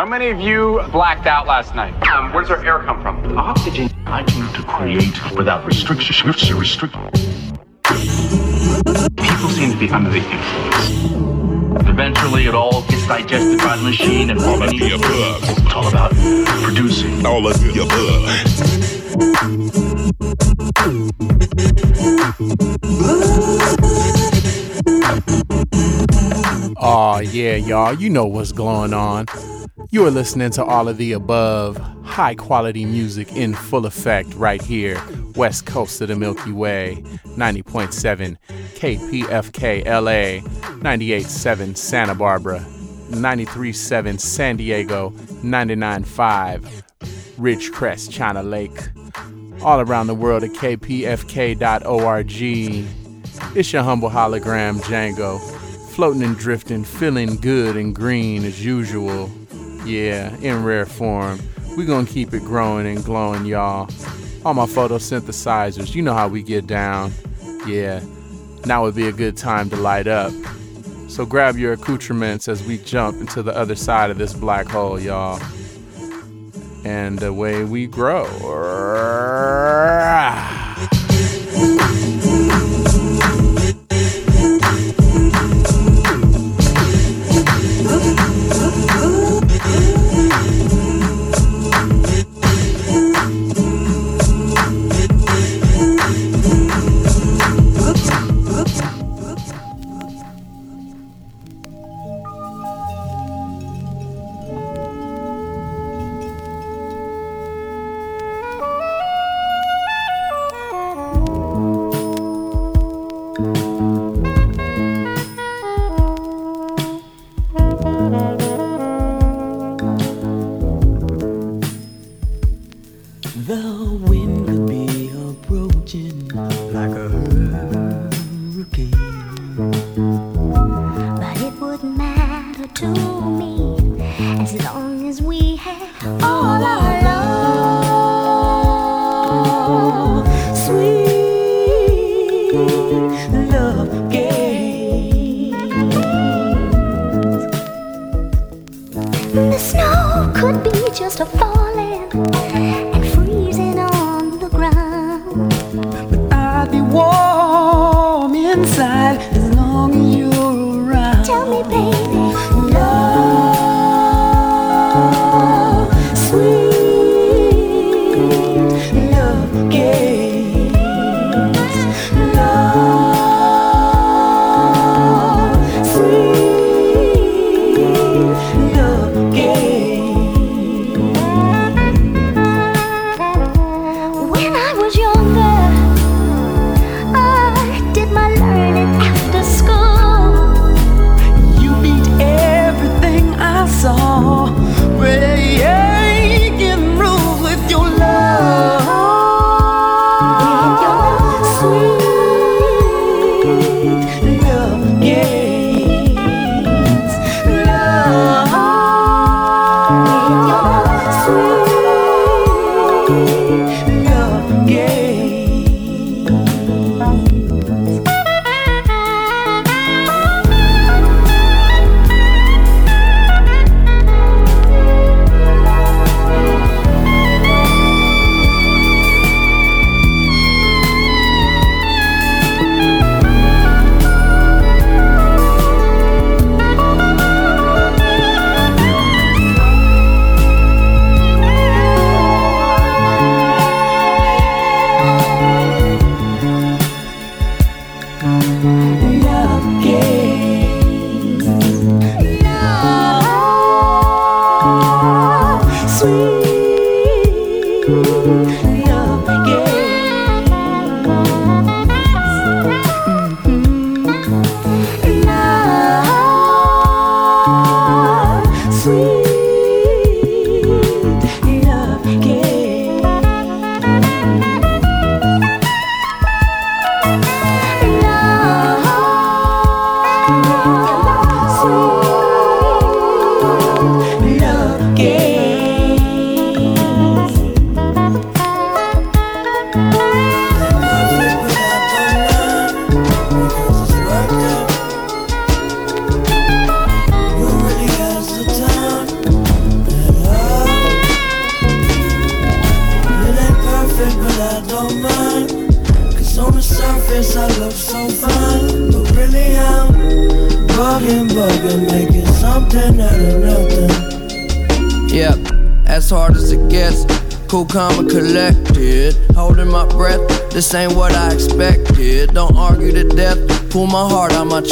How many of you blacked out last night? Um, where does our air come from? Oxygen. I came to create without restriction. Restrict. People seem to be under the influence. Eventually, it all gets digested by the machine and all of the above. It's all about producing. All of the above. Oh, yeah, y'all. You know what's going on. You are listening to all of the above high quality music in full effect right here, west coast of the Milky Way, 90.7 KPFK LA, 98.7 Santa Barbara, 93.7 San Diego, 99.5 Ridgecrest, China Lake, all around the world at kpfk.org. It's your humble hologram Django, floating and drifting, feeling good and green as usual. Yeah, in rare form. We're gonna keep it growing and glowing, y'all. All my photosynthesizers, you know how we get down. Yeah, now would be a good time to light up. So grab your accoutrements as we jump into the other side of this black hole, y'all. And away we grow.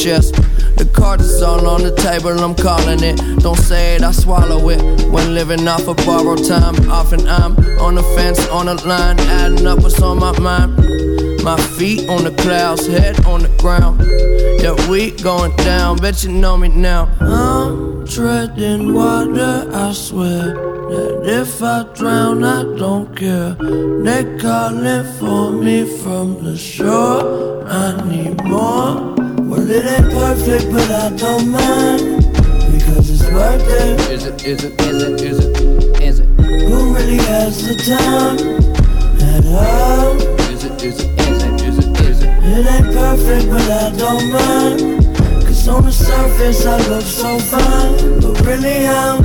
Chest. The cards is all on the table, I'm calling it. Don't say it, I swallow it. When living off of borrowed time, often I'm on the fence, on the line, adding up what's on my mind. My feet on the clouds, head on the ground. Yeah, we going down, bet you know me now. I'm treading water, I swear. That if I drown, I don't care. They calling for me from the shore. I need more. It ain't perfect, but I don't mind. Because it's birthday. Is it, is it, is it, is it, is it? Who really has the time at all? Is it, is it, is it, is it, is it? It ain't perfect, but I don't mind. Cause on the surface I look so fine. But really I'm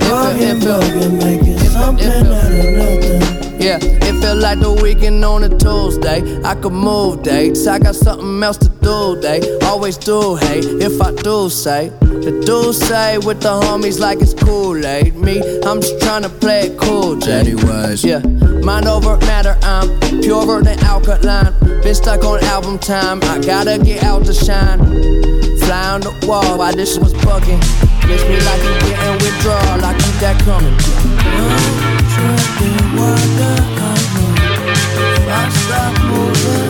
bugging, bugging, making something out of nothing. Yeah, it felt like the weekend on a Tuesday. I could move dates, I got something else to do, they always do, hey, if I do say. The do say with the homies like it's Kool-Aid. Me, I'm just trying to play it cool, J. Anyways. Yeah, mind over matter, I'm purer than alkaline. Been stuck on album time, I gotta get out to shine. Fly on the wall while this was bugging. Miss me like you getting withdrawal, I keep that coming. I'm drinking water, I know. If I stop moving,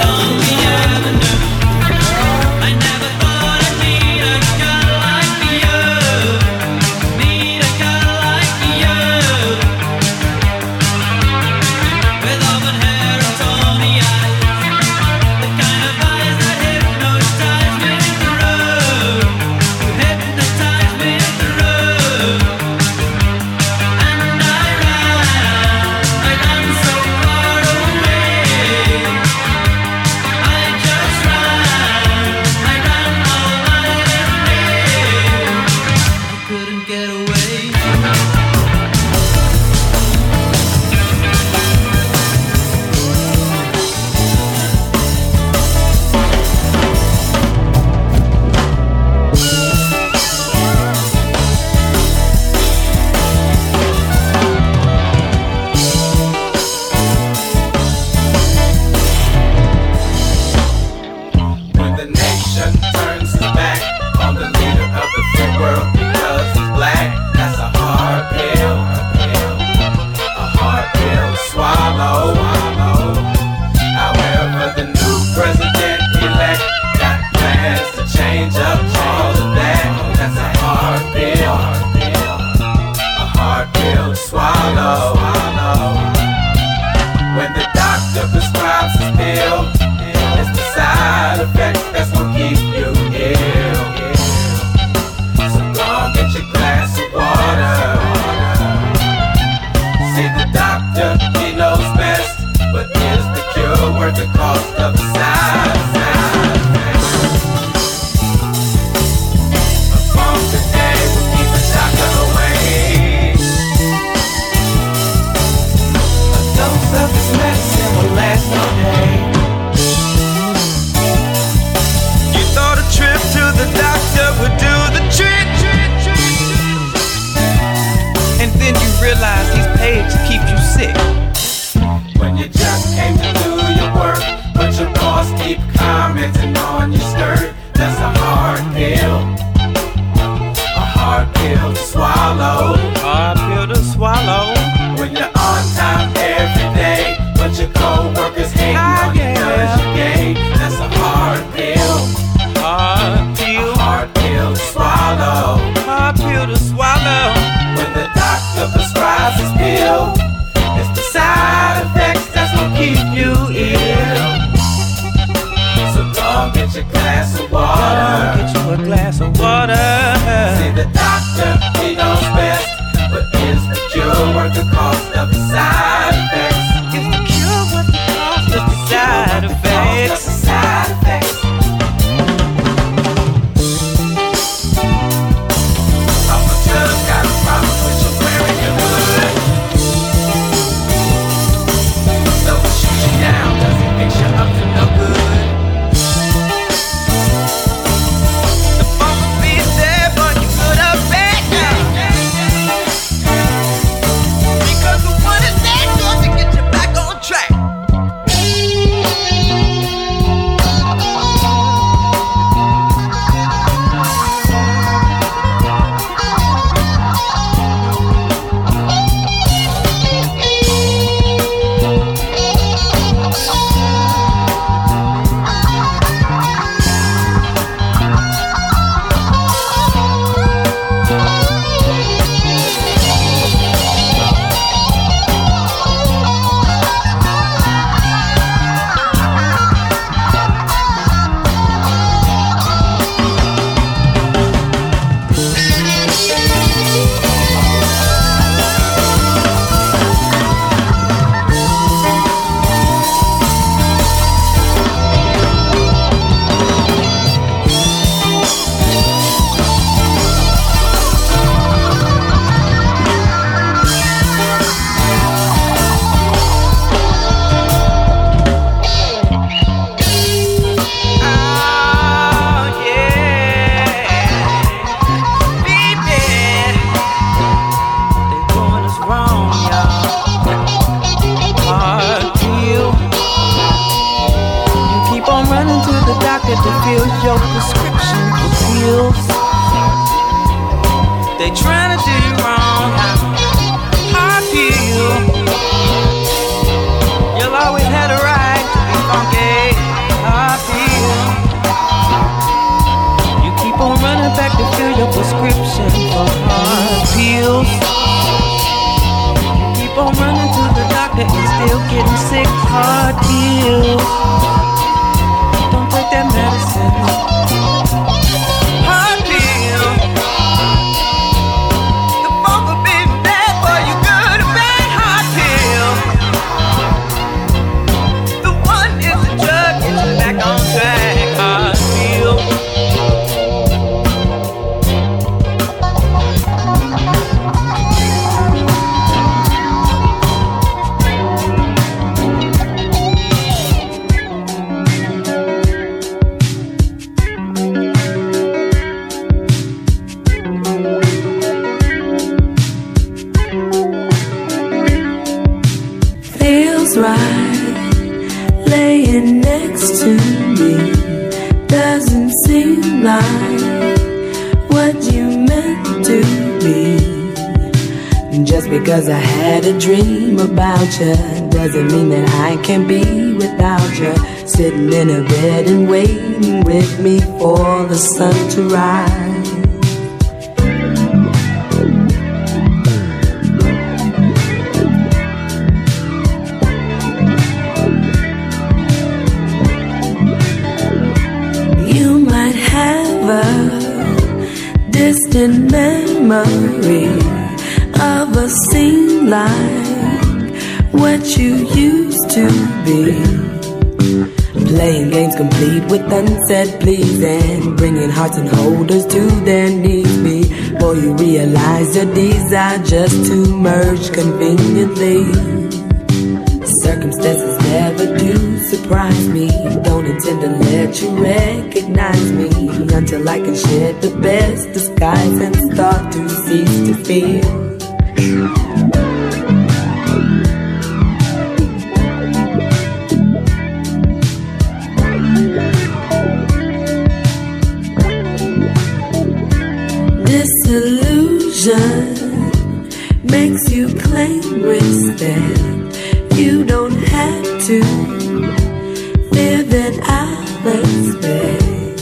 expect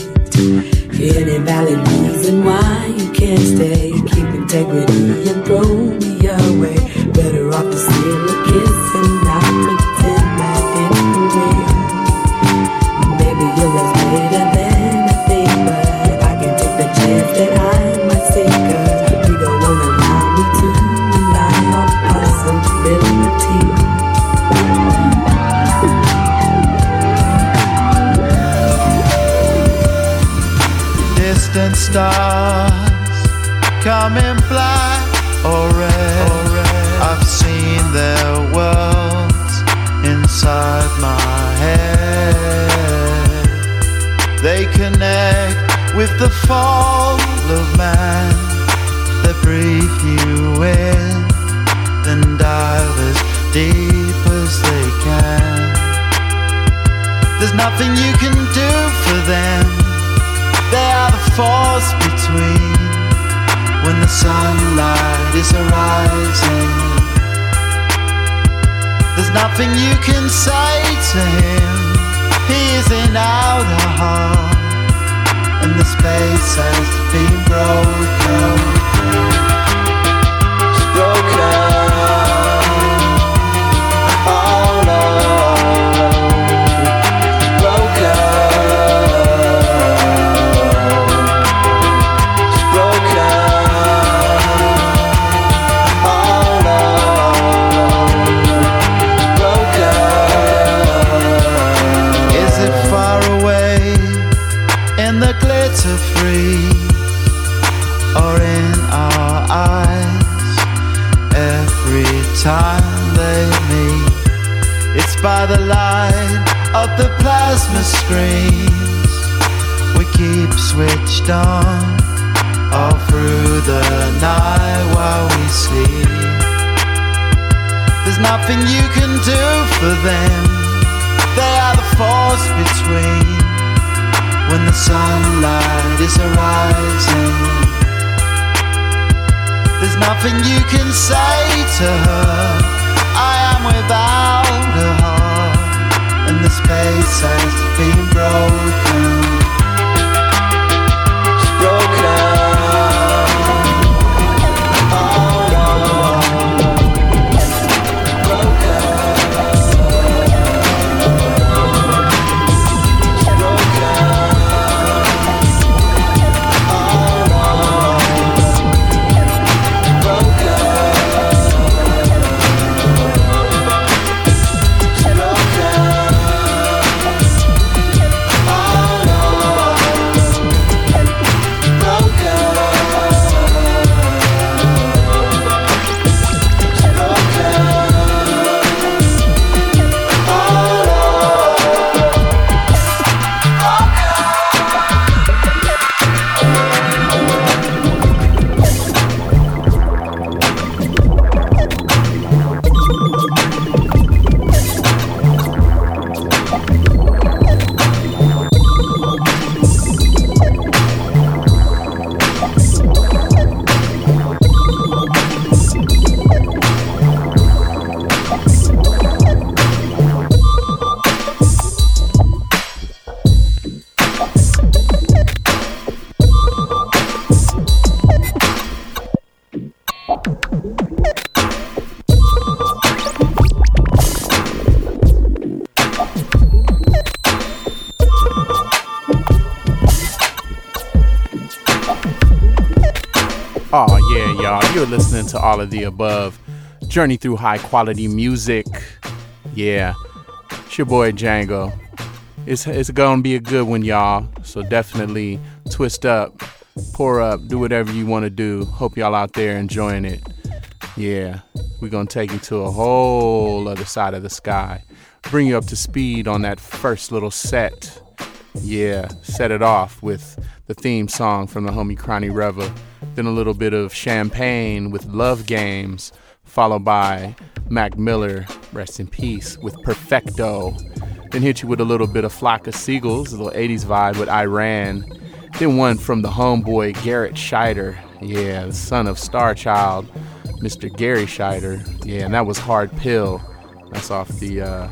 any valid reason why you can't stay. Keep integrity and throw me away. Better off to steal a kiss stars come in black or red. I've seen their worlds inside my head. They connect with the fall of man. They breathe you in, then dive as deep as they can. There's nothing you can do for them. They are the force between when the sunlight is arising. There's nothing you can say to him. He is in outer heart, and the space has been broken. Screens we keep switched on all through the night while we sleep. There's nothing you can do for them. They are the force between when the sunlight is arising. There's nothing you can say to her. I am without space has been broken. To all of the above. Journey through high quality music. Yeah, it's your boy Django. It's, it's gonna be a good one, y'all. So definitely twist up, pour up, do whatever you wanna do. Hope y'all out there enjoying it. Yeah, we're gonna take you to a whole other side of the sky. Bring you up to speed on that first little set. Yeah, set it off with the theme song from the homie Cronny Reva. Then a little bit of champagne with Love Games, followed by Mac Miller, rest in peace, with Perfecto. Then hit you with a little bit of Flock of Seagulls, a little 80s vibe with I Ran. Then one from the homeboy Garrett Shider, yeah, the son of Star Child, Mr. Garry Shider. Yeah, and that was Hard Pill. That's off the uh,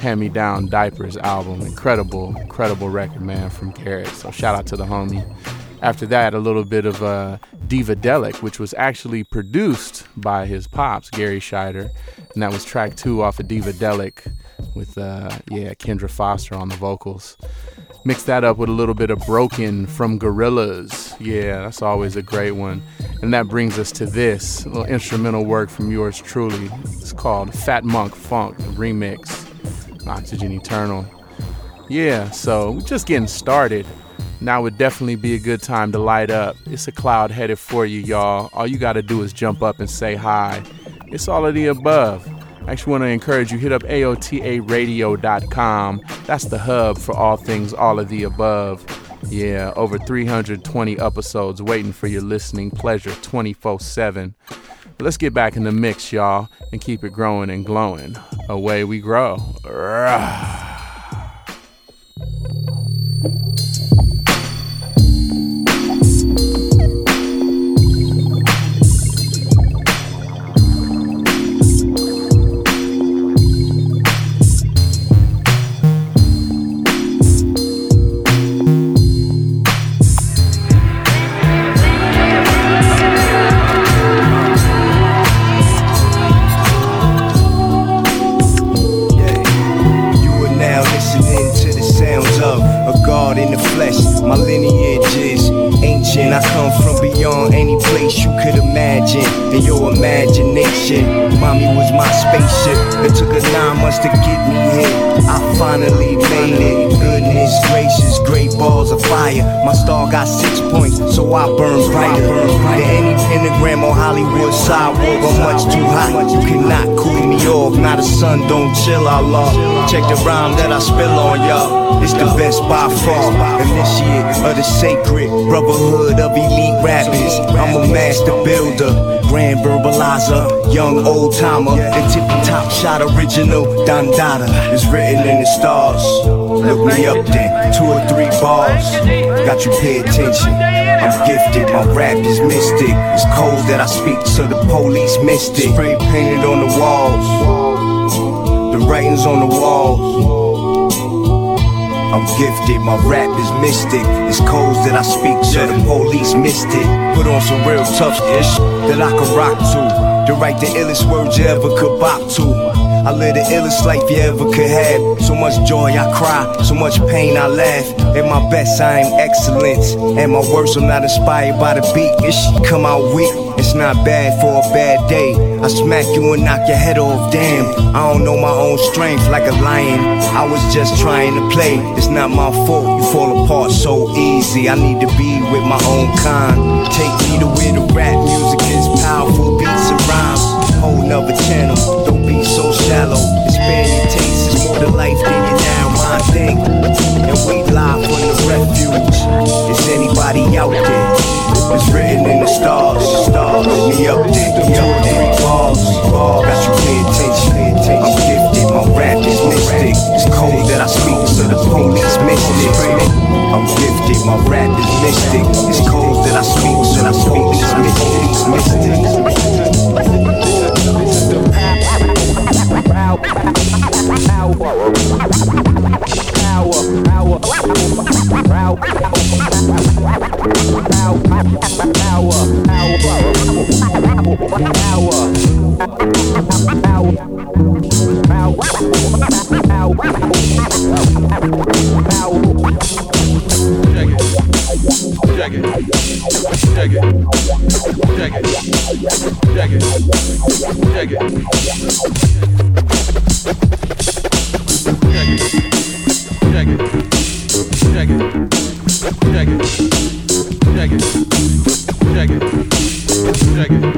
Hand Me Down Diapers album. Incredible, incredible record, man, from Garrett. So shout out to the homie. After that, a little bit of uh, Divadelic, which was actually produced by his pops, Garry Shider. And that was track two off of Divadelic with, uh, yeah, Kendra Foster on the vocals. Mix that up with a little bit of Broken from Gorillaz. Yeah, that's always a great one. And that brings us to this little instrumental work from yours truly. It's called Fat Monk Funk Remix, Oxygen Eternal. Yeah, so we're just getting started. Now would definitely be a good time to light up. It's a cloud headed for you, y'all. All you gotta do is jump up and say hi. It's all of the above. I actually want to encourage you hit up AOTARadio.com. That's the hub for all things all of the above. Yeah, over 320 episodes waiting for your listening pleasure 24 7. Let's get back in the mix, y'all, and keep it growing and glowing. Away we grow. Rah. Sun, don't chill, Allah. Check the rhyme that I spill on y'all. It's the best by far. Initiate of the sacred brotherhood of elite rappers. I'm a master builder, grand verbalizer, young old timer, and tippy top shot original Dandada is written in the stars. Look me up then, two or three bars. Got you pay attention. I'm gifted, my rap is mystic. It's cold that I speak, so the police missed it. Spray painted on the walls, the writings on the walls. I'm gifted, my rap is mystic. It's codes that I speak, so the police missed it. Put on some real tough ish that I can rock to. To write the illest words you ever could bop to. I live the illest life you ever could have. So much joy I cry, so much pain I laugh. At my best I am excellence. And my worst I'm not inspired by the beat. It should come out weak, it's not bad for a bad day. I smack you and knock your head off, damn. I don't know my own strength like a lion. I was just trying to play. It's not my fault, you fall apart so easy. I need to be with my own kind. Take me to where the rap music is powerful, beats and rhymes. Whole nother channel, don't be so shallow. Expand your taste, it's more to life than you now mind thing. And we live from the refuge. Is anybody out there? It's written in the stars. Stars, me up there, me up there. Balls, balls. Got you pay attention. I'm gifted, my rap is mystic. It's cold that I speak, so the police it. I'm gifted, my rap is mystic. It's cold that I speak, so the police missed it. Dig it. Dig it. Dig check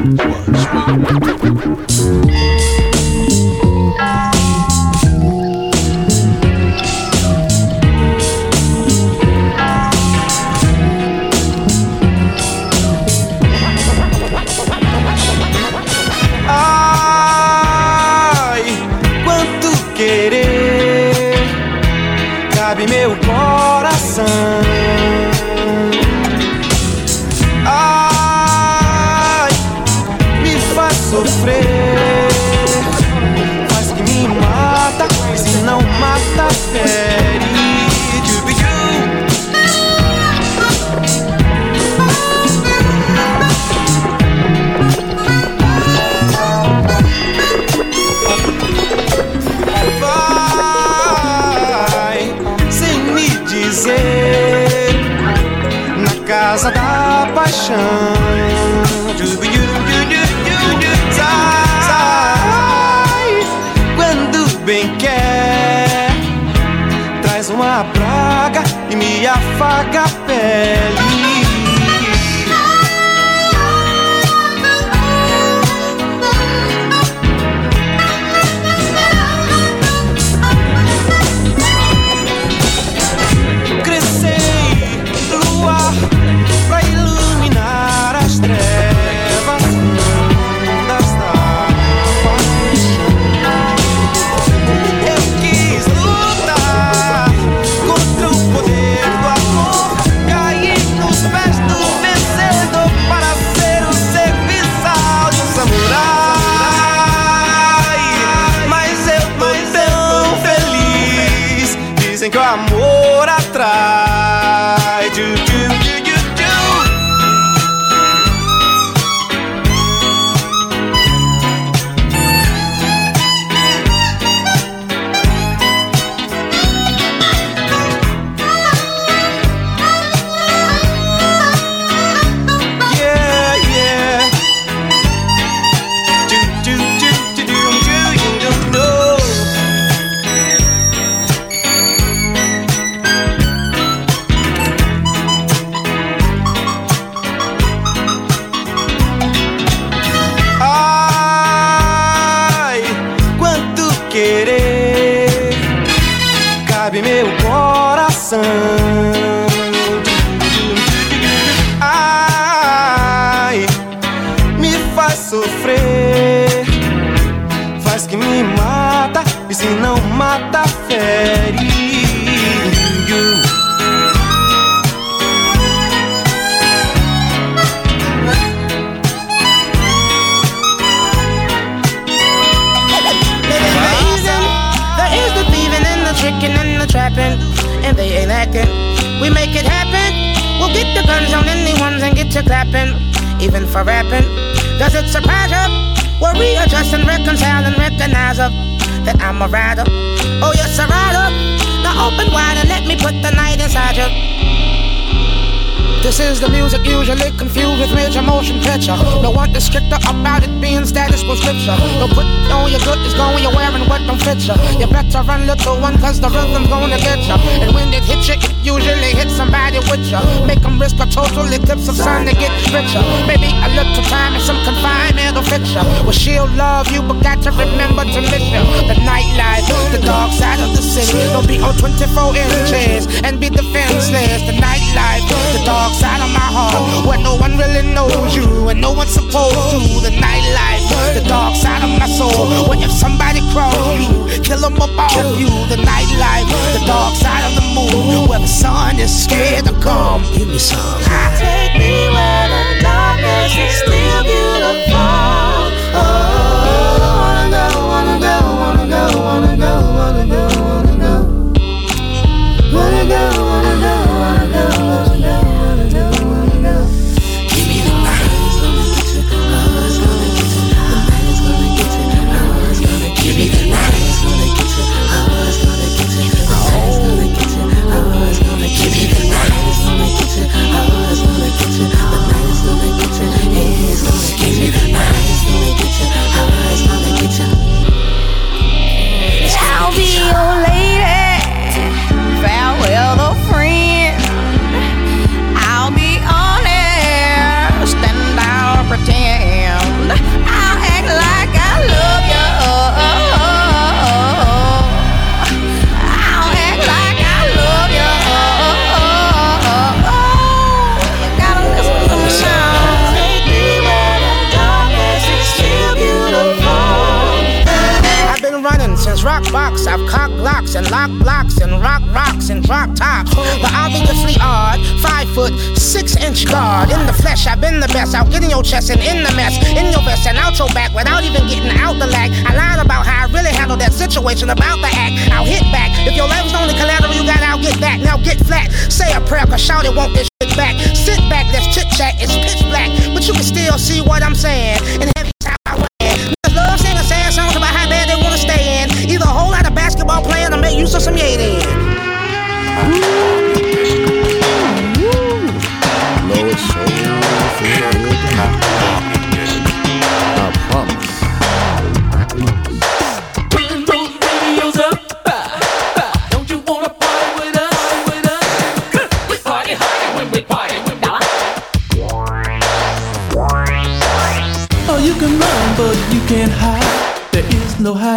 since rock box. I've cocked blocks and lock blocks and rock rocks and drop tops. But obviously odd, five foot, six inch guard. In the flesh, I've been the best. I'll get in your chest and in the mess. In your vest and out your back without even getting out the lag. I lied about how I really handled that situation about the act. I'll hit back. If your legs only collateral you got, I'll get that. Now get flat. Say a prayer, cause shout it won't this shit back. Sit back, let's chit chat. It's pitch black. But you can still see what I'm saying. And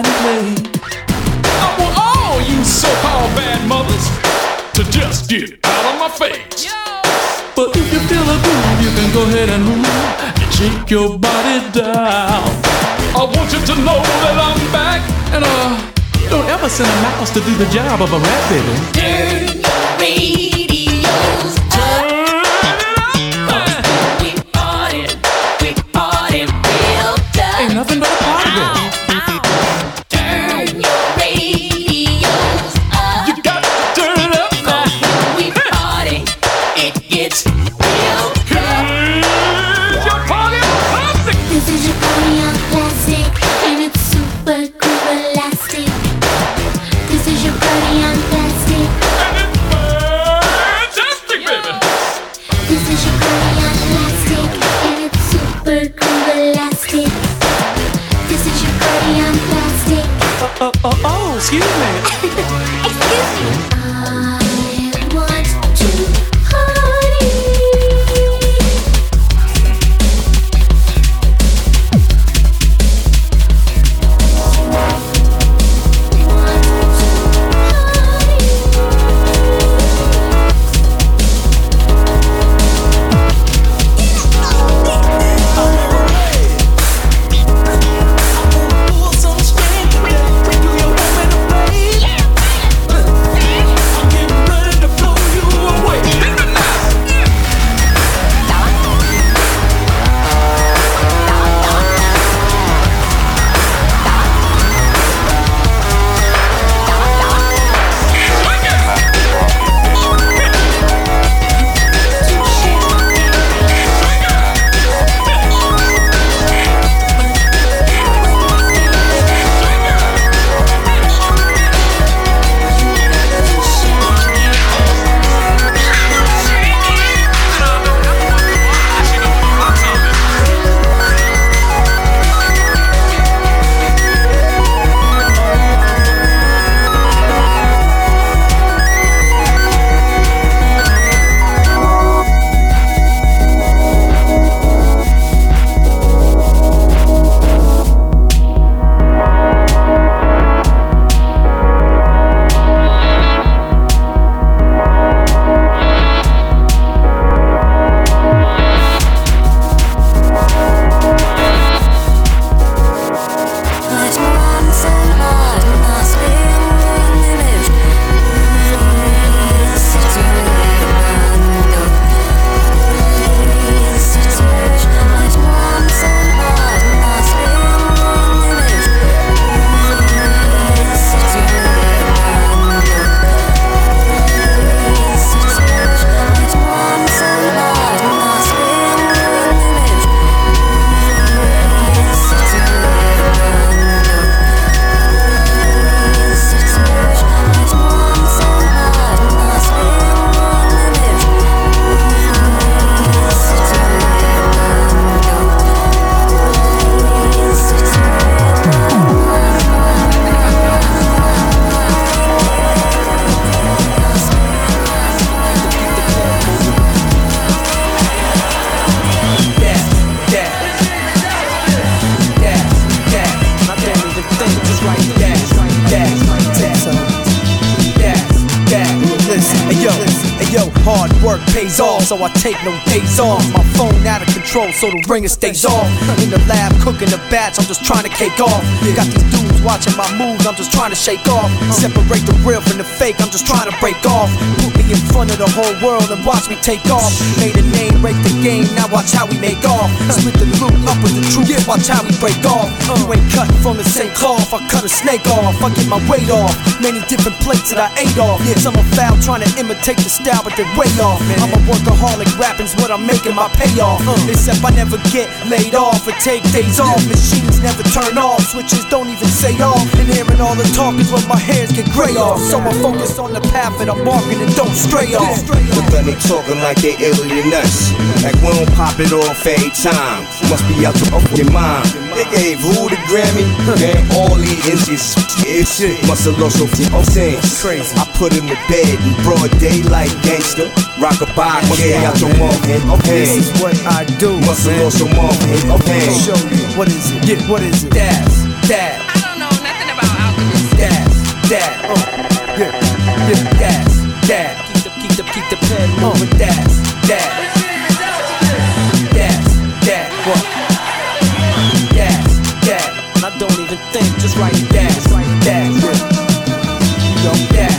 is no hiding. I want all you so-called bad mothers to just get out of my face. But if you feel a groove, you can go ahead and move and shake your body down. I want you to know that I'm back. And uh, don't ever send a mouse to do the job of a rat, baby. Turn your so the ringer stays off. In the lab, cooking the bats, I'm just trying to cake off. Got these dudes watching my moves, I'm just trying to shake off. Separate the real from the fake, I'm just trying to break off. Put me in front of the whole world and watch me take off. Made a name, break the game, now watch how we make off. Split the loot up with the truth, yeah. watch how we break off. You ain't cut from the same cloth, I cut a snake off. I get my weight off. Many different plates that I ate off. Some are foul trying to imitate the style, but they're way off. I'm a workaholic, rapping's what I'm making my payoff. Except I never get laid off or take days off. Machines never turn off, switches don't even say off. And hearing all the talk is when my hairs get gray off. So I focus on the path that I'm walking and don't stray off. But then they talking like they than us. Like we don't pop it off every time. Must be out your mind. They gave who the Grammy? Man, all these inches. It's must have lost your saying Crazy. I put him to bed in broad daylight, gangster. Rock a bye, yeah, out your mom head. Okay. This is what I do. Must have lost your mom head. Okay. Show you. What is it? Yeah, what is it? Daz, dad. I don't know nothing about alchemists. Daz, dad. Uh, yeah, yeah, daz, dad. Keep the, keep the, keep the pen moving. Daz, dad. Don't even think, just write. Just write it down. Yo, daz,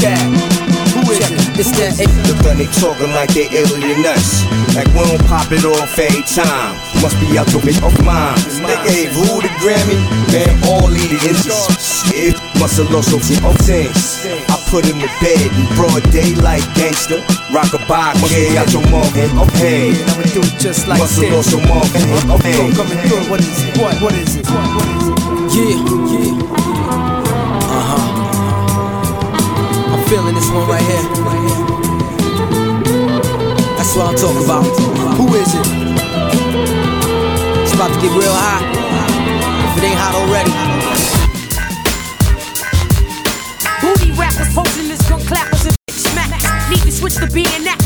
dad. Who is it? It's that. But then they talking like they than us. Like we don't pop it off every time. Must be out your off mine. They gave who the Grammy? Man, all inches. It must have lost your sense. I put him to bed in broad daylight, gangster. Rock a bye, yeah, out your mom head. Okay. I'ma do it just like Must this. have lost head. Okay. Go coming through. What is it? What? What is it? What? What is it? Yeah. Uh huh. I'm feeling this one right here. That's what I'm talking about. Who is it? It's about to get real hot. If it ain't hot already. Booty rappers posing as gun clappers and bitch smackers. Need to switch to being actors.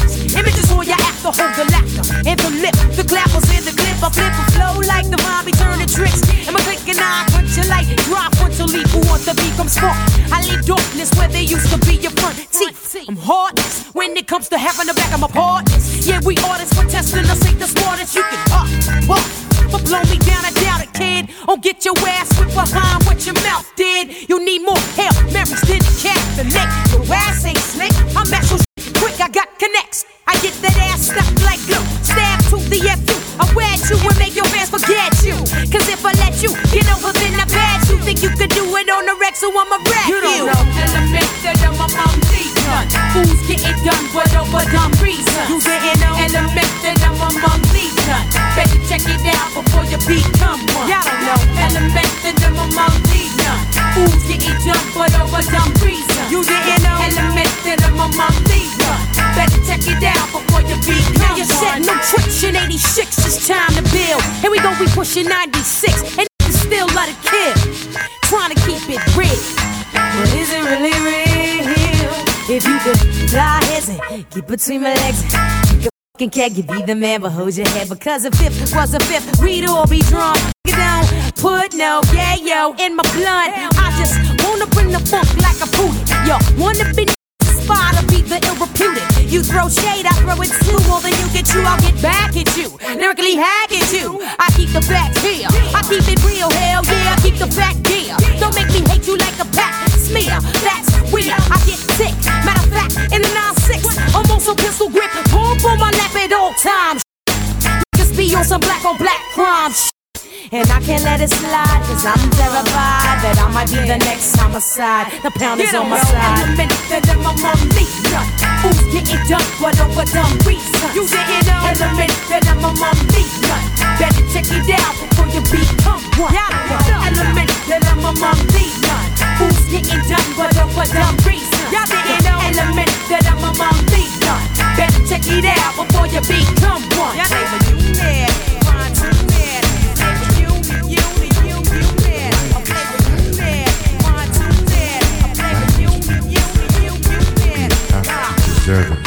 Where to be your front teeth. I'm heartless when it comes to having the back of my partners. Yeah, we artists for testing us. Ain't the smartest you can up. What? But blow me down, I doubt it, kid. Oh, get your ass whipped behind what your mouth did. You need more help. Mary's than the cat, the neck. Your ass ain't slick. I'm at so quick, I got connects. I get that ass stuck like glue. Stab to the FU. I wed you and make your fans forget you. Cause if I let you get over, then I bad you. Think you could do it on the wreck, so I'ma wreck you. You don't know done, but over dumb reason. You didn't know element that I'm a mom done. Better check it out before you become one. Y'all don't know element that I'm a mom done. Fools get it done, but over dumb reason. You didn't know element that I'm a mom done. Better check it out before you become now you said no tricks in 86, it's time to build. Here we go, we pushing 96, and still let it kill. Trying to keep it real. But is it really real? If you could fly get between my legs. You fucking can't give be the man, but hold your head. Because if fifth was a fifth, we'd all be drunk. You don't put no yeah yo in my blood. I just wanna bring the funk like a poodle. Yo, wanna be spot to be the ill reputed. You throw shade, I throw it too. Well, then you get you, I'll get back at you. Lyrically hack at you. I keep the facts here. I keep it real, hell yeah. I keep the fact here. Don't make me hate you like a pack smear. That's uh, weird. Uh, I get sick. Matter of fact, in the 9-6, I'm on some pistol grip. Pump on my lap at all times. Just be on some black on black crime. And I can't let it slide, cause I'm terrified that I might be the next homicide. The pound is on my side. Element that I'm a mommy nut. Who's getting done, what over dumb reason? You didn't know. Element that I'm a mommy nut. Better check it out before you become one. Element that I'm a mommy nut. Who's getting done, what over dumb reason? Y'all didn't know. Element that I'm a mommy nut. Better check it out before you become one. Y'all say, well, you mad, fine, too mad. deserve it.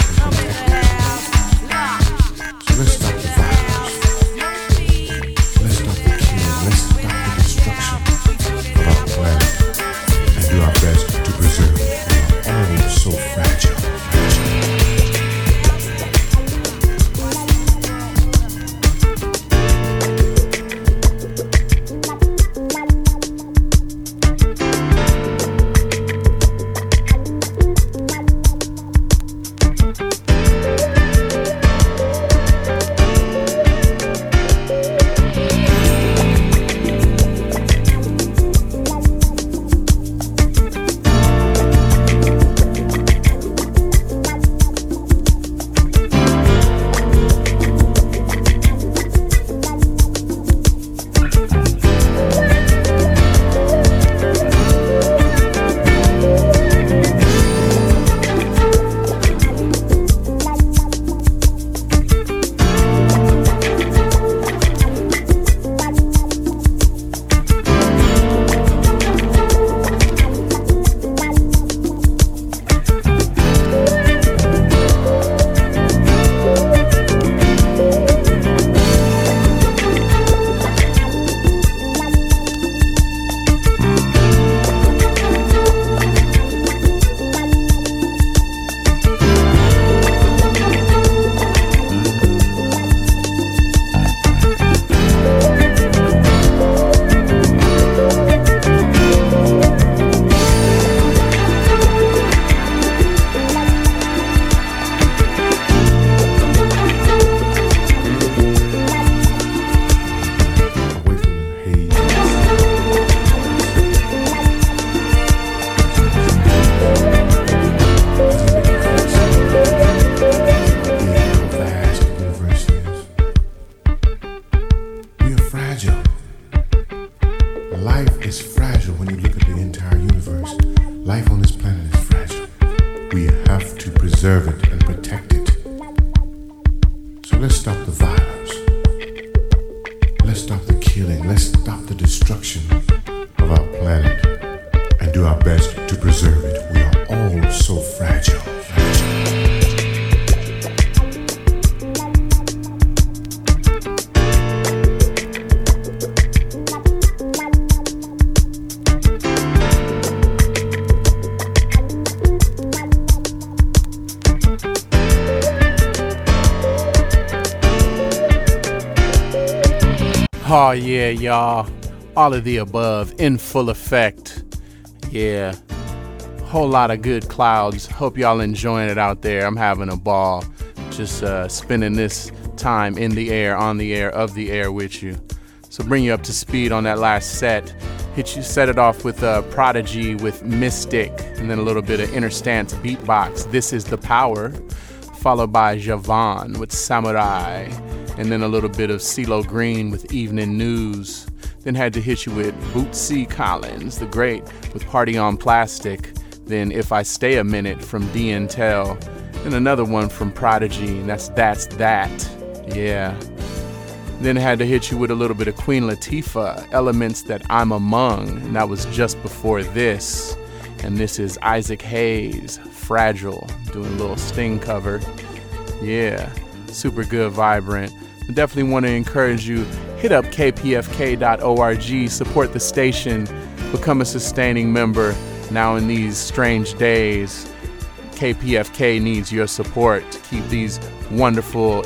Y'all. All of the above in full effect. Yeah. Whole lot of good clouds. Hope y'all enjoying it out there. I'm having a ball. Just uh, spending this time in the air, on the air, of the air with you. So bring you up to speed on that last set. Hit you set it off with uh, Prodigy with Mystic, and then a little bit of Interstance beatbox. This is the power, followed by Javon with Samurai, and then a little bit of CeeLo Green with Evening News. Then had to hit you with Bootsy Collins, the great, with Party on Plastic. Then If I Stay a Minute from D Intel. And another one from Prodigy, and that's That's That. Yeah. Then had to hit you with a little bit of Queen Latifah, Elements That I'm Among, and that was just before this. And this is Isaac Hayes, Fragile, doing a little Sting cover. Yeah, super good, vibrant. I definitely want to encourage you hit up kpfk.org, support the station, become a sustaining member. Now, in these strange days, KPFK needs your support to keep these wonderful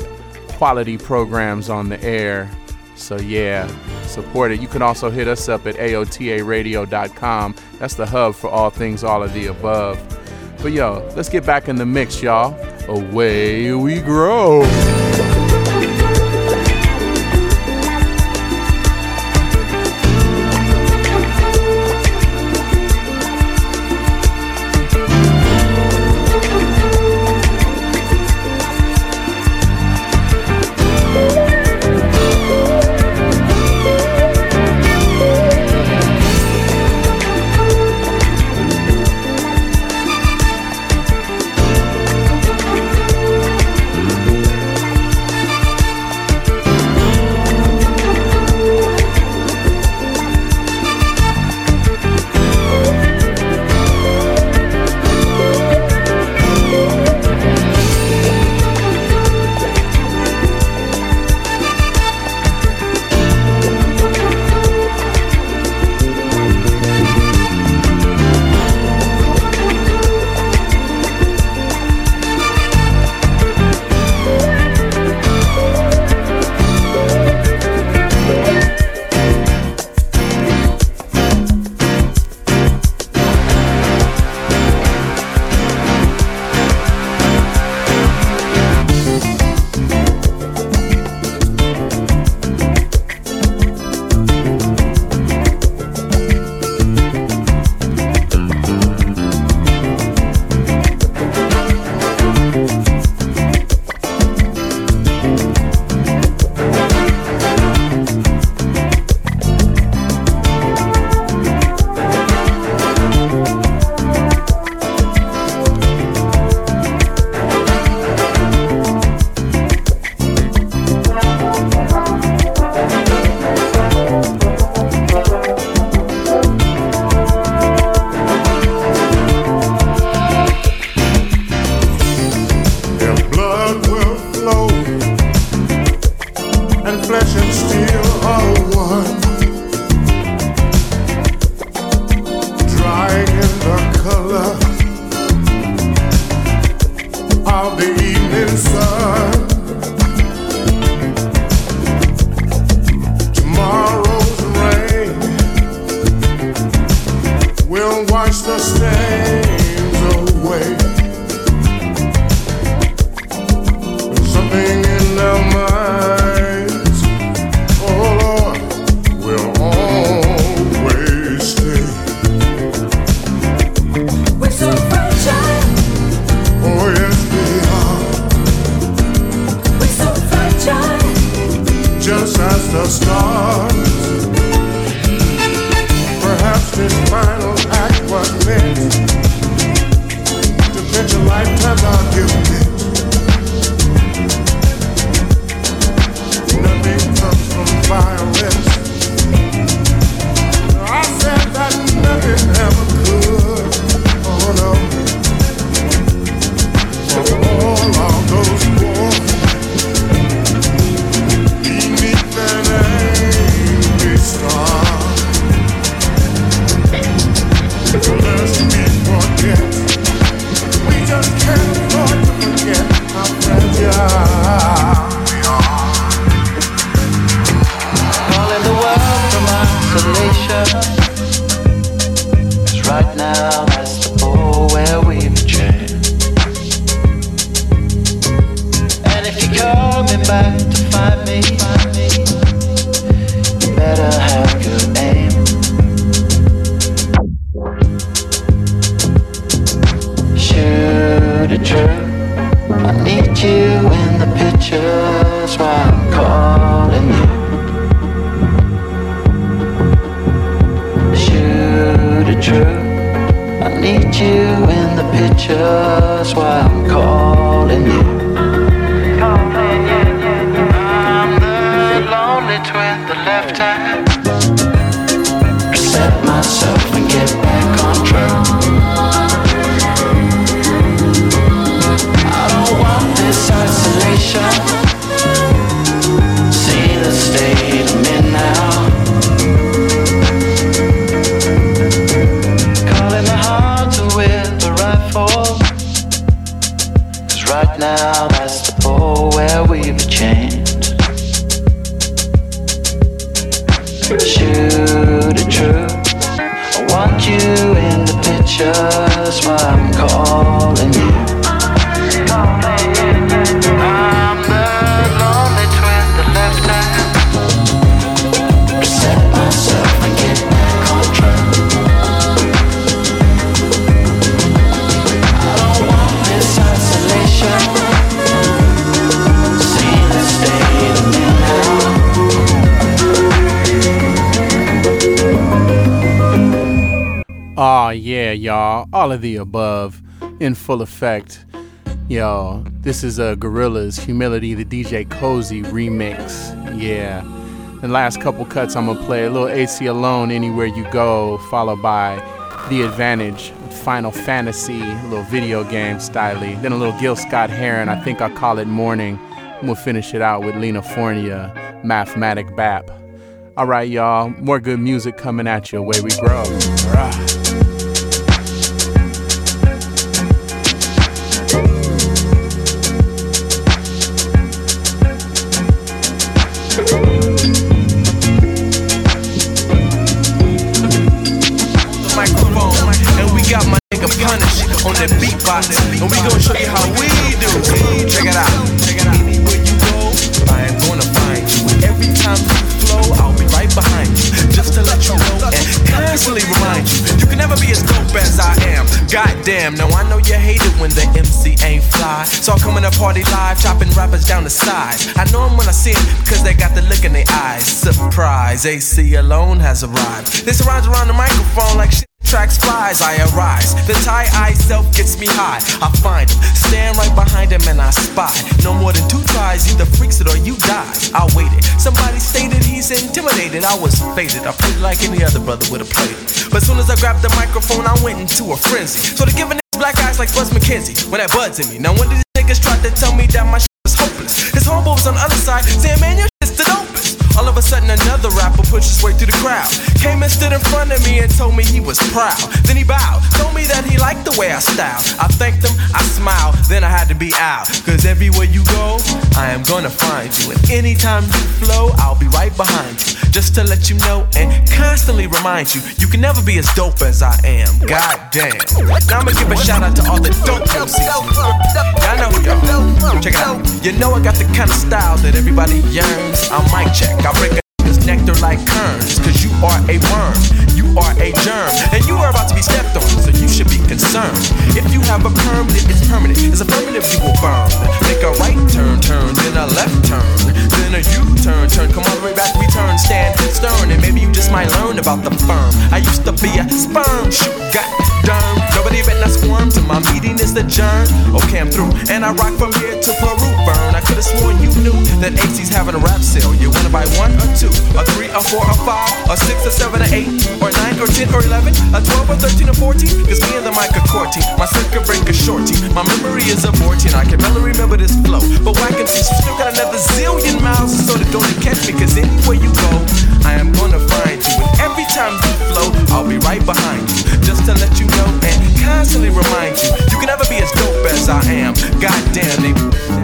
quality programs on the air. So, yeah, support it. You can also hit us up at AOTARadio.com. That's the hub for all things, all of the above. But, yo, let's get back in the mix, y'all. Away we grow. All of the above in full effect. Yo, this is a Gorillaz Humility, the DJ Cozy remix. Yeah. The last couple cuts I'm gonna play a little Aceyalone, Anywhere You Go, followed by The Advantage, Final Fantasy, a little video game style. Then a little Gil Scott Heron, I think I'll call it Morning. And we'll finish it out with Lena Fornia, Mathematic Bap. All right, y'all. More good music coming at you. way we grow. Rah. Goddamn, now I know you hate it when the MC ain't fly. So I'm coming to party live, chopping rappers down the sides. I know them when I see it because they got the look in their eyes. Surprise, Aceyalone has arrived. They surround around the microphone like shit. Tracks flies, I arise. The tie eye self gets me high. I find him, stand right behind him, and I spy. No more than two tries, either freaks it or you die. I waited. Somebody stated he's intimidated. I was faded. I played like any other brother would have played. But soon as I grabbed the microphone, I went into a frenzy. So a niggas black eyes like Buzz McKenzie when that buds in me. Now when did these niggas try to tell me that my shit was hopeless, his homeboy was on the other side saying, man, your sudden, another rapper pushed his way through the crowd. Came and stood in front of me and told me he was proud. Then he bowed, told me that he liked the way I styled. I thanked him, I smiled, then I had to be out. Cause everywhere you go, I am gonna find you. And anytime you flow, I'll be right behind you. Just to let you know and constantly remind you, you can never be as dope as I am. God damn. Now I'ma give a shout out to all the dope MCs. Y'all know who y'all. Check it out. You know I got the kind of style that everybody yearns. I'm mic check. I break nectar like kerns. Cause you are a worm. You are a germ. And you are about to be stepped on. So you should be concerned. If you have a perm, it's permanent. It's affirmative, you will burn. Make a right turn, turn, then a left turn. Then a U-turn, turn. Come all the way back, return. Stand stern. And maybe you just might learn about the firm. I used to be a sperm shoot. got darn. Nobody bet not squirm my meeting is adjourned. Okay, I'm through. And I rock from here to Peru burn. I could have sworn you knew that AC's having a rap sale. You wanna buy one or two, or three, or four, or five, or six, or seven, or eight, or nine, or ten, or eleven, or twelve, or thirteen, or fourteen? Cause me and the mic are courting. My circuit breaker shorty. My memory is aborting. I can barely remember this flow. But why can teach you still got another zillion miles so that don't catch me. Cause anywhere you go, I am gonna find you. Every time you flow, I'll be right behind you. Just to let you know and constantly remind you. You can never be as dope as I am. Goddamn, they.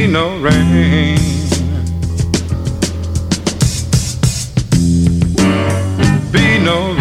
be no rain. Be no rain.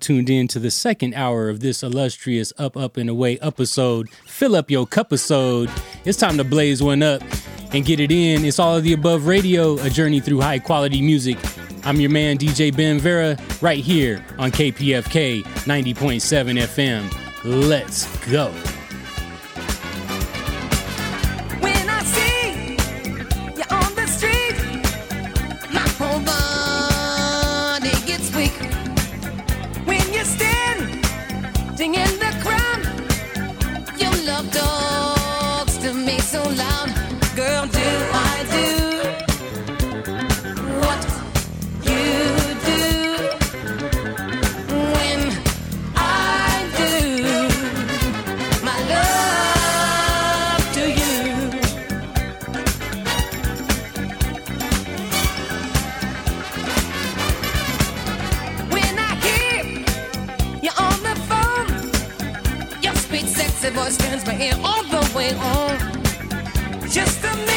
tuned in to the second hour of this illustrious Up, Up, and Away episode. Fill up your cup episode. It's time to blaze one up and get it in. It's all of the above radio, a journey through high quality music. I'm your man, DJ Ben Vera, right here on KPFK 90.7 FM. Let's go. Turns my ear all the way on. Just a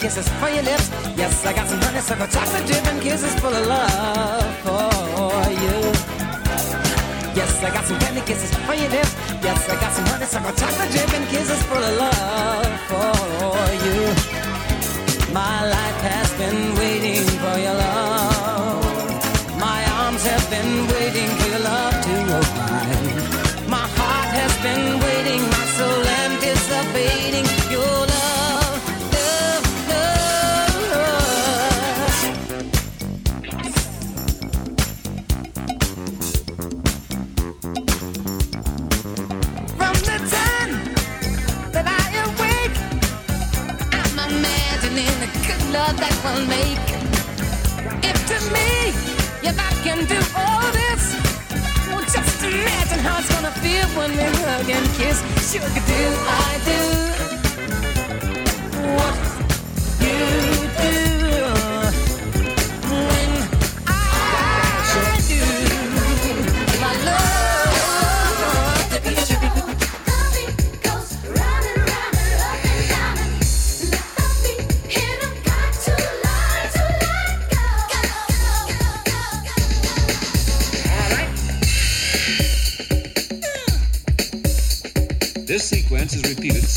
kisses for your lips. Yes, I got some honeysuckle chocolate dripping kisses full of love for you. Yes, I got some candy kisses for your lips. Yes, I got some honeysuckle chocolate dripping kisses full of love for you. My life has been waiting for your love. My arms have been waiting for your love to arrive. My heart has been that will make. If to me, if I can do all this, well, just imagine how it's gonna feel when we hug and kiss. Sugar, do I do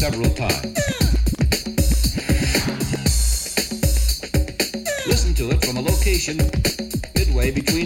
several times. Listen to it from a location midway between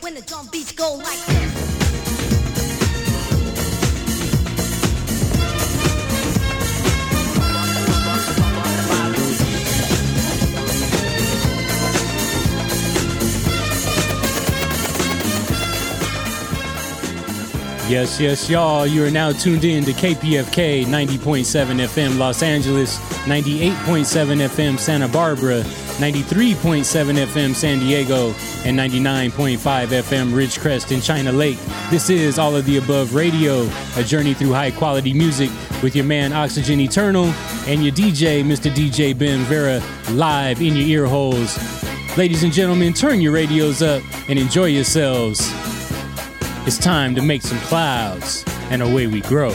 When the drum beats go like Yes, yes, y'all. You are now tuned in to KPFK 90.7 FM Los Angeles, 98.7 FM Santa Barbara, 93.7 FM San Diego, and 99.5 FM Ridgecrest in China Lake. This is All of the Above Radio, a journey through high quality music with your man Oxygen Eternal and your DJ, Mr. DJ Ben Vera, live in your ear holes. Ladies and gentlemen, turn your radios up and enjoy yourselves. It's time to make some clouds, and away we grow.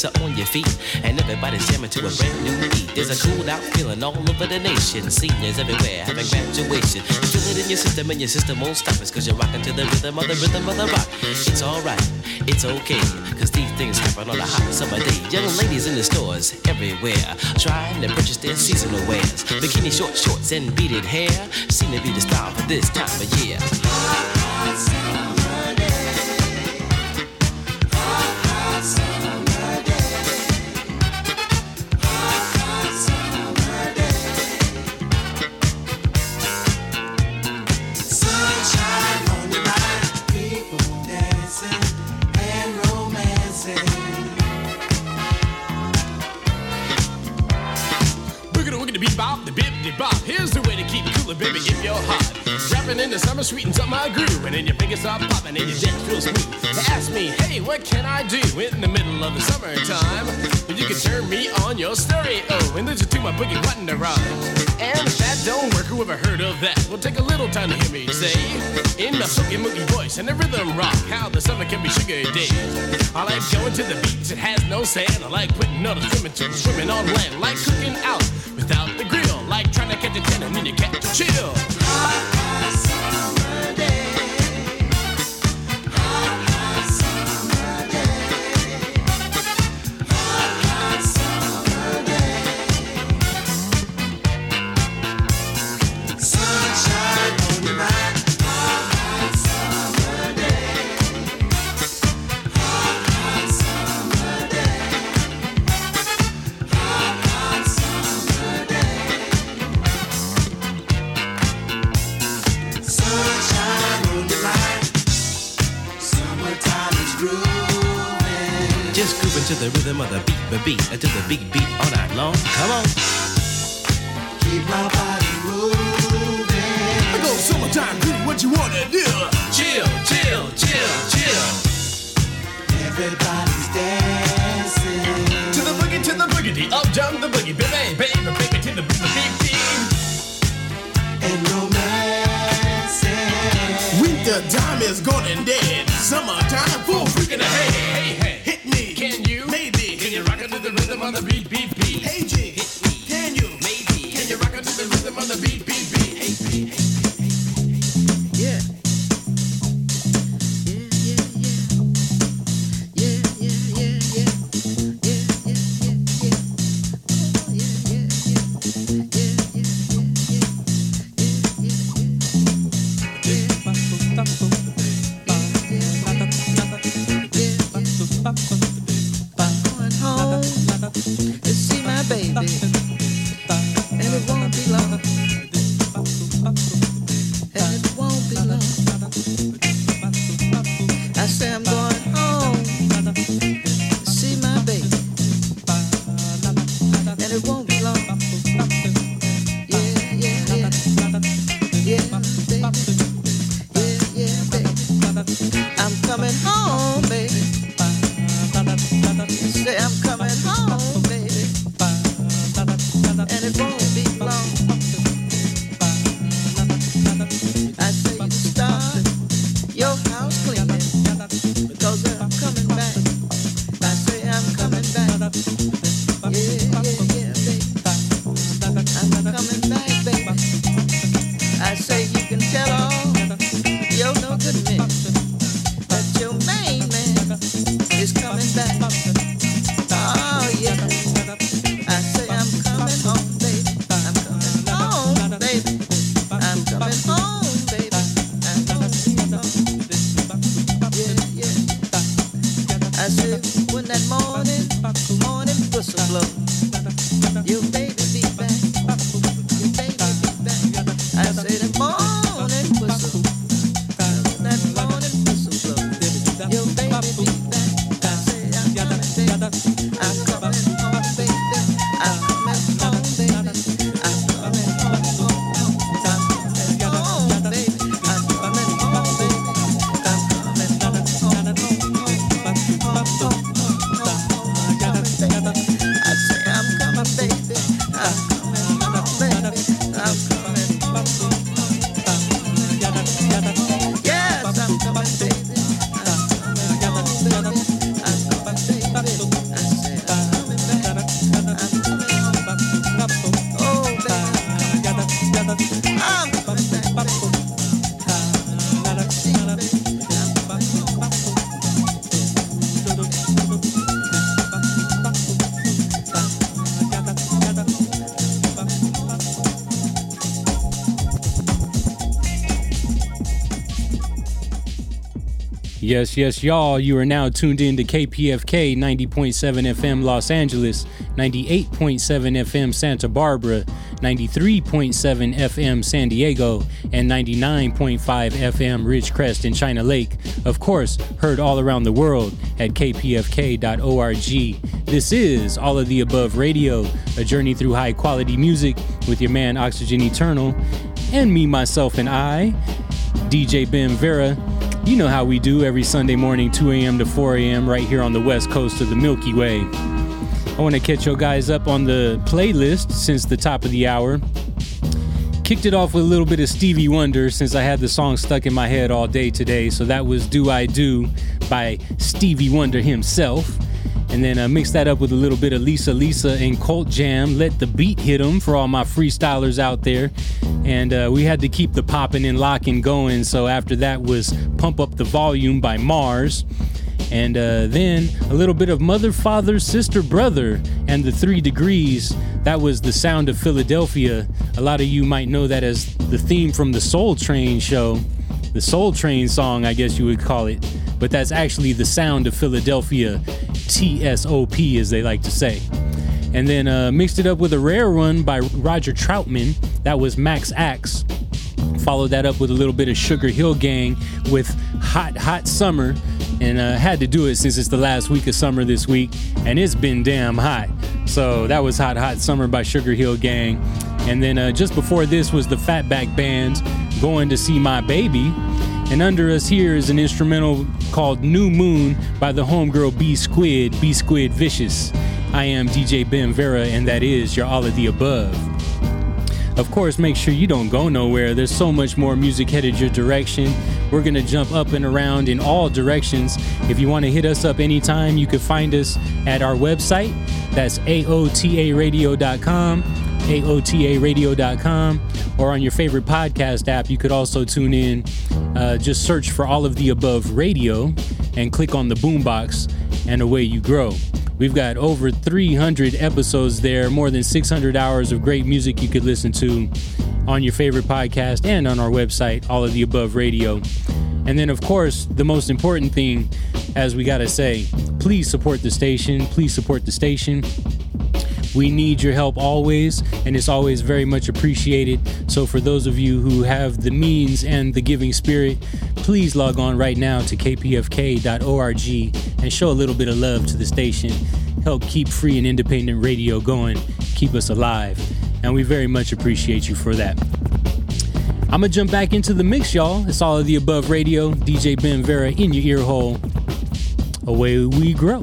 gets up on your feet and everybody's jamming to a brand new beat. There's a cool out feeling all over the nation. Seniors everywhere having graduation. You feel it in your system and your system won't stop us cause you're rocking to the rhythm of the rhythm of the rock. It's alright, it's okay cause these things happen on a hot summer day. Young ladies in the stores everywhere trying to purchase their seasonal wares. Bikini short shorts and beaded hair seem to be the style for this time of year. voice and the rhythm rock. How the summer can be sugar day. I like going to the beach, it has no sand. I like putting on a swimming to swimming on land. Like cooking out without the grill. Like trying to catch a tenant and you catch a chill. beast, until the big beat. Yes, yes, y'all. You are now tuned in to KPFK 90.7 FM Los Angeles, 98.7 FM Santa Barbara, 93.7 FM San Diego, and 99.5 FM Ridgecrest in China Lake. Of course, heard all around the world at kpfk.org. This is All of the Above Radio, a journey through high quality music with your man Oxygen Eternal, and me, myself, and I, DJ Ben Vera. You know how we do every Sunday morning, 2 a.m. to 4 a.m., right here on the west coast of the Milky Way. I want to catch you guys up on the playlist since the top of the hour. Kicked it off with a little bit of Stevie Wonder since I had the song stuck in my head all day today. So that was Do I Do by Stevie Wonder himself. And then uh, mix that up with a little bit of Lisa Lisa and Cult Jam. Let the beat hit 'em for all my freestylers out there. And uh, we had to keep the popping and locking going. So after that was Pump Up the Volume by MARRS. And uh, then a little bit of Mother, Father, Sister, Brother, and the Three Degrees. That was the sound of Philadelphia. A lot of you might know that as the theme from the Soul Train show. The Soul Train song, I guess you would call it. But that's actually the sound of Philadelphia, TSOP, as they like to say. And then uh, mixed it up with a rare one by Roger Troutman. That was Max Axe. Followed that up with a little bit of Sugarhill Gang with Hot Hot Summer. And uh, had to do it since it's the last week of summer this week. And it's been damn hot. So that was Hot Hot Summer by Sugarhill Gang. And then uh, just before this was the Fatback Band going to see my baby. And under us here is an instrumental called New Moon by the homegirl B Squid, B Squid Vicious. I am DJ Ben Vera, and that is your all of the above. Of course, make sure you don't go nowhere. There's so much more music headed your direction. We're going to jump up and around in all directions. If you want to hit us up anytime, you can find us at our website. That's AOTARadio.com, AOTARadio.com, or on your favorite podcast app. You could also tune in. Uh, just search for all of the above radio and click on the boombox, and away you grow. We've got over 300 episodes there, more than 600 hours of great music you could listen to on your favorite podcast and on our website, All of the Above Radio. And then, of course, the most important thing, as we gotta say, please support the station. Please support the station. We need your help always, and it's always very much appreciated. So, for those of you who have the means and the giving spirit, please log on right now to kpfk.org and show a little bit of love to the station. Help keep free and independent radio going, keep us alive, and we very much appreciate you for that. I'm gonna jump back into the mix, y'all. It's all of the above radio. DJ Ben Vera in your ear hole. Away we grow.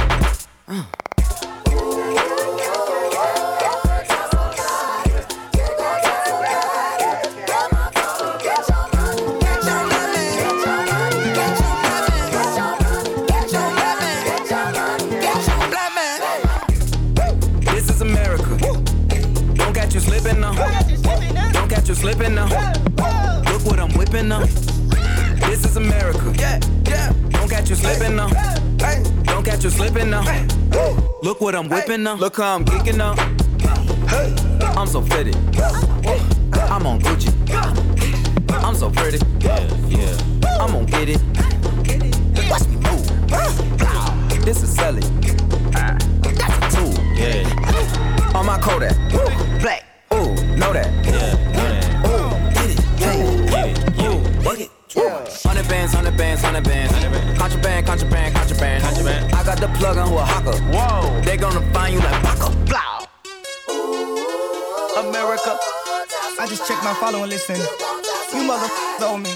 Look how I'm geeking up. I'm so fitted. I'm on Gucci. You motherfucker, me.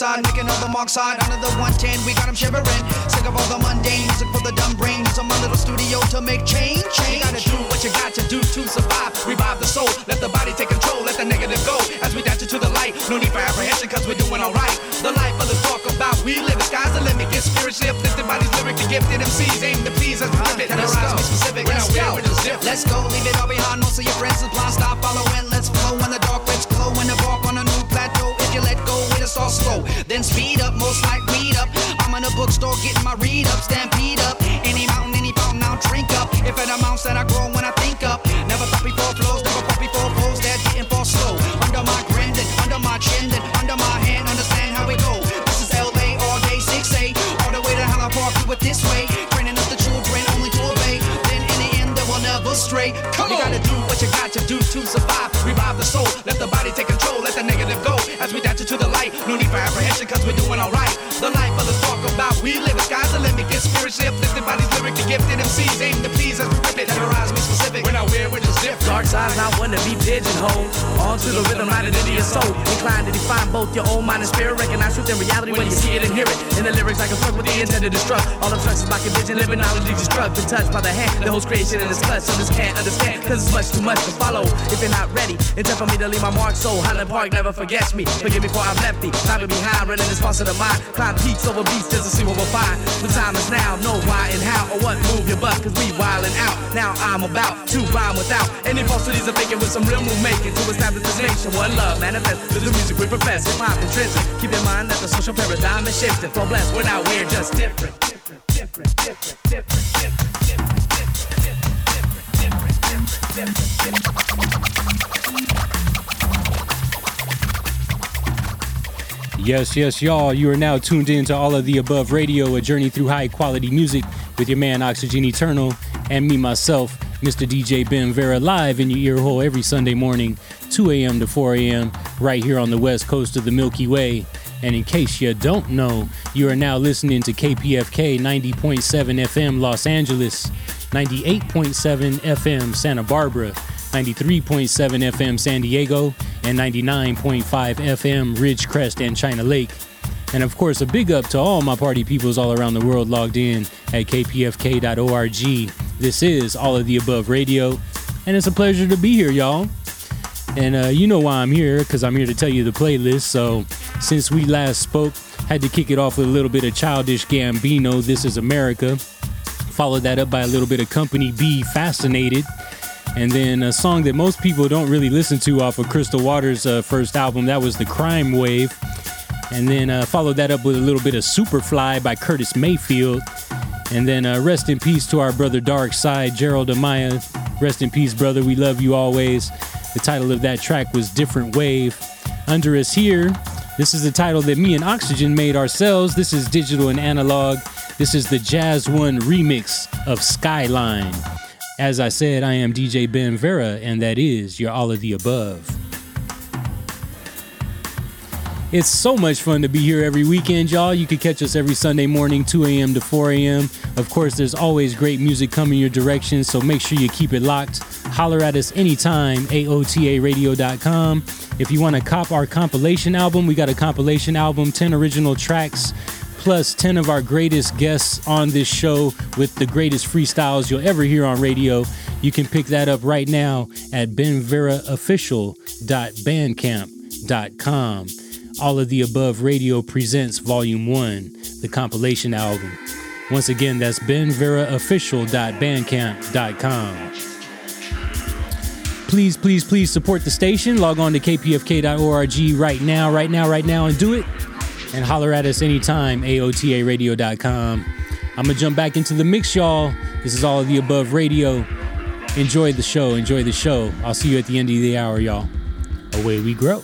side, making all the mark side. Under the 110, we got them shivering. Sick of all the mundane music for the dumb brain. Use my little studio to make change. change. You gotta do what you got to do to survive. Revive the soul, let the body take control, let the negative go. As we dance into the light, no need for apprehension, cause we're doing alright. The life others talk about, we live. The sky's the limit. Get spiritually uplifted by these lyrically gifted MCs. Aim to please as we live it. Let's go. Specific. Let's, go. Let's go. Leave it aim to please us, rip it and dark side's not one to be pigeonholed. On to the rhythm, right into your soul. Inclined to define both your own mind and spirit. Recognize truth and reality when you see it and hear it. In the lyrics, I can fuck with the intent to destruct. All the obstructions by conviction, living knowledge destruct. Been touched by the hand, the whole creation in its clutch. Some just can't understand, cause it's much too much to follow. If you're not ready, it's time for me to leave my mark. So Highland Park never forgets me. Forgive me for I'm left thee. Time behind, running this parts of mind. Climb peaks over beats just to see what we'll find. The time is now, know why and how or what move your butt, cause we wildin' out. Now I'm about to rhyme without any of faking with some real move making to establish this nation. One love manifest through the music we profess. Hip hop intrinsic. Keep in mind that the social paradigm is shifting. Blessed, we're not weird, just different, Yes, yes, y'all. You are now tuned in to all of the above radio, a journey through high quality music with your man Oxygen Eternal and me, myself, Mr. DJ Ben Vera, live in your ear hole every Sunday morning, 2 a.m. to 4 a.m., right here on the west coast of the Milky Way. And in case you don't know, you are now listening to KPFK 90.7 FM Los Angeles, 98.7 FM Santa Barbara, 93.7 FM San Diego, and 99.5 FM Ridgecrest and China Lake. And of course, a big up to all my party peoples all around the world logged in at kpfk.org. This is All of the Above Radio, and it's a pleasure to be here, y'all. And uh, you know why I'm here, because I'm here to tell you the playlist. So, since we last spoke, had to kick it off with a little bit of Childish Gambino, This Is America. Followed that up by a little bit of Company B, Fascinated. And then a song that most people don't really listen to off of Crystal Waters' uh, first album, that was The Crime Wave. And then uh, followed that up with a little bit of Superfly by Curtis Mayfield. And then uh, rest in peace to our brother Dark Side, Gerald Amaya. Rest in peace, brother. We love you always. The title of that track was Different Wave. Under us here, this is the title that me and Oxygen made ourselves. This is digital and analog. This is the Jazz One remix of Skyline. As I said, I am DJ Ben Vera, and that is your all of the above. It's so much fun to be here every weekend, y'all. You can catch us every Sunday morning, 2 a.m. to 4 a.m. Of course, there's always great music coming your direction, so make sure you keep it locked. Holler at us anytime, AOTARadio.com. If you want to cop our compilation album, we got a compilation album, 10 original tracks, plus 10 of our greatest guests on this show with the greatest freestyles you'll ever hear on radio. You can pick that up right now at benveraofficial.bandcamp.com. All of the above radio presents volume one, the compilation album. Once again, that's benveraofficial.bandcamp.com. Please, please, please support the station. Log on to kpfk.org right now, right now, right now, and do it. And holler at us anytime, AOTARadio.com. I'm going to jump back into the mix, y'all. This is all of the above radio. Enjoy the show. Enjoy the show. I'll see you at the end of the hour, y'all. Away we grow.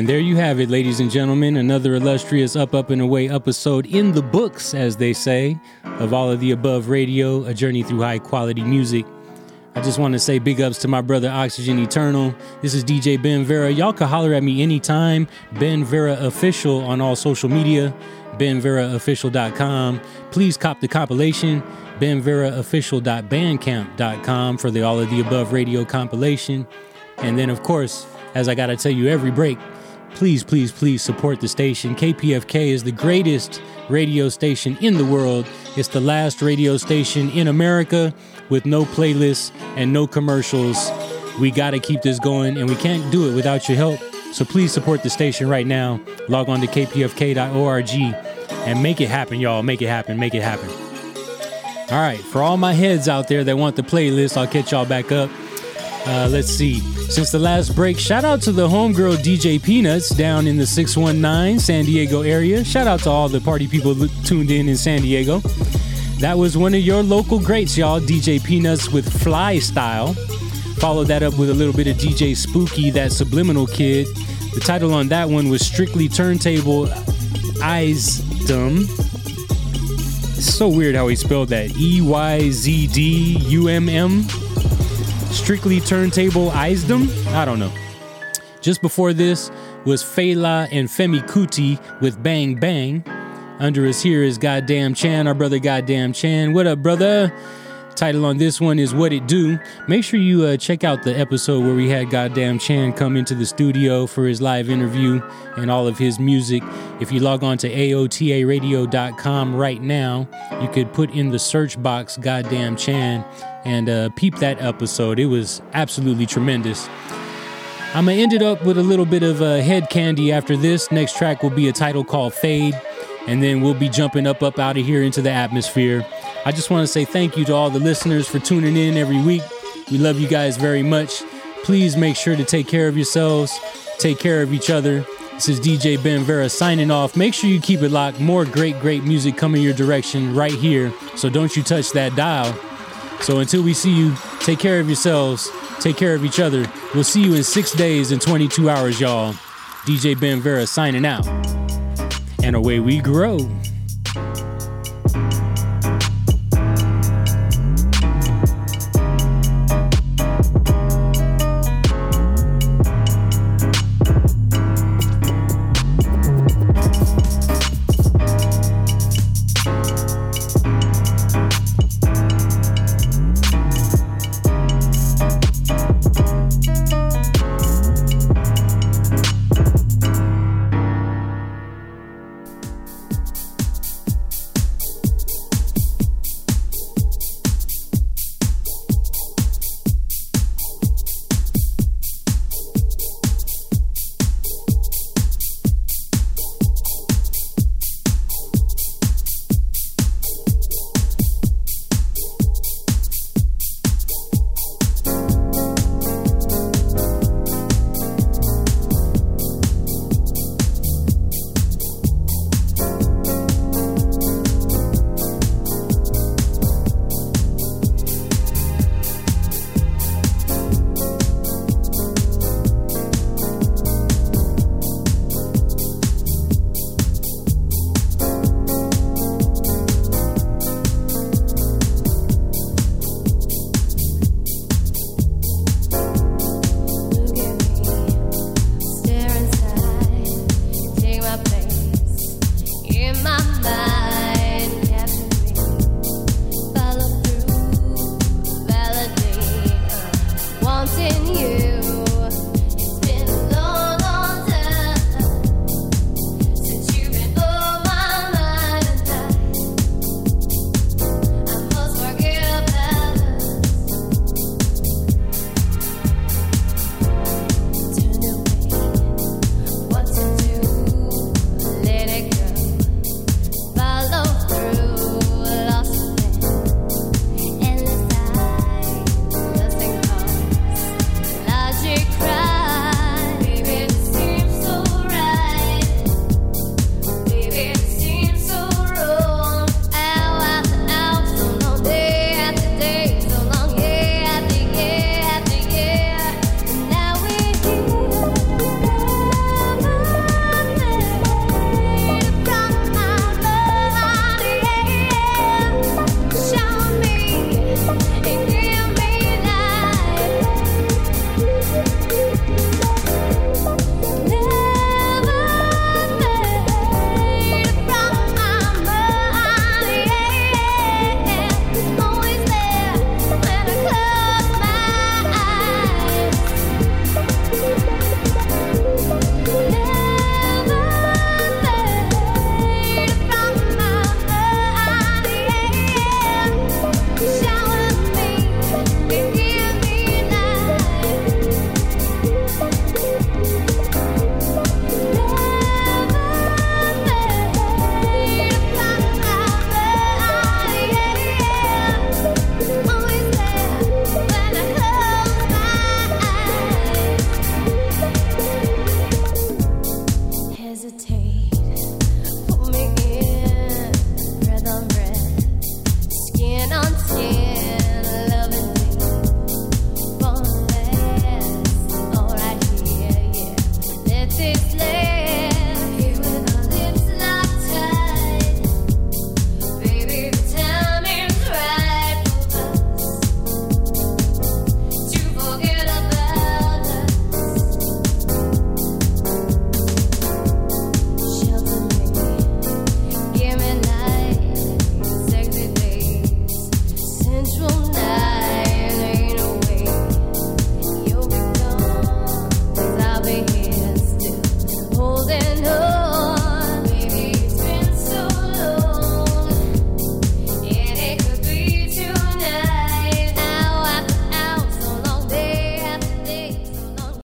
And there you have it, ladies and gentlemen. Another illustrious Up, Up, and Away episode in the books, as they say, of all of the above radio, a journey through high quality music. I just want to say big ups to my brother Oxygen Eternal. This is DJ Ben Vera. Y'all can holler at me anytime. Ben Vera Official on all social media. BenVeraOfficial.com. Please cop the compilation. BenVeraOfficial.bandcamp.com for the all of the above radio compilation. And then, of course, as I got to tell you every break, please, please, please support the station. KPFK is the greatest radio station in the world. It's the last radio station in America with no playlists and no commercials. We got to keep this going, and we can't do it without your help. So please support the station right now. Log on to kpfk.org and make it happen, y'all. Make it happen. Make it happen. All right, for all my heads out there that want the playlist, I'll catch y'all back up. Uh, let's see. Since the last break, shout out to the homegirl DJ Peanuts down in the 619 San Diego area. Shout out to all the party people tuned in in San Diego. That was one of your local greats, y'all. DJ Peanuts with Fly Style. Followed that up with a little bit of DJ Spooky, that subliminal kid. The title on that one was Strictly Turntable Eyesdom. It's so weird how he spelled that. E Y Z D U M M. Strictly Turntable Eyesdom? I don't know. Just before this was Fela and Femi Kuti with Bang Bang. Under us here is Goddamn Chan, our brother Goddamn Chan. What up, brother? Title on this one is What It Do. Make sure you uh, check out the episode where we had Goddamn Chan come into the studio for his live interview and all of his music. If you log on to AOTARadio.com right now, you could put in the search box Goddamn Chan and uh, peep that episode. It was absolutely tremendous. I'm gonna end it up with a little bit of uh, head candy after this. Next track will be a title called Fade, and then we'll be jumping up, up out of here into the atmosphere. I just want to say thank you to all the listeners for tuning in every week. We love you guys very much. Please make sure to take care of yourselves, take care of each other. This is DJ Ben Vera signing off. Make sure you keep it locked. More great, great music coming your direction right here. So don't you touch that dial. So until we see you, take care of yourselves, take care of each other. We'll see you in six days and 22 hours, y'all. DJ Ben Vera signing out. And away we grow.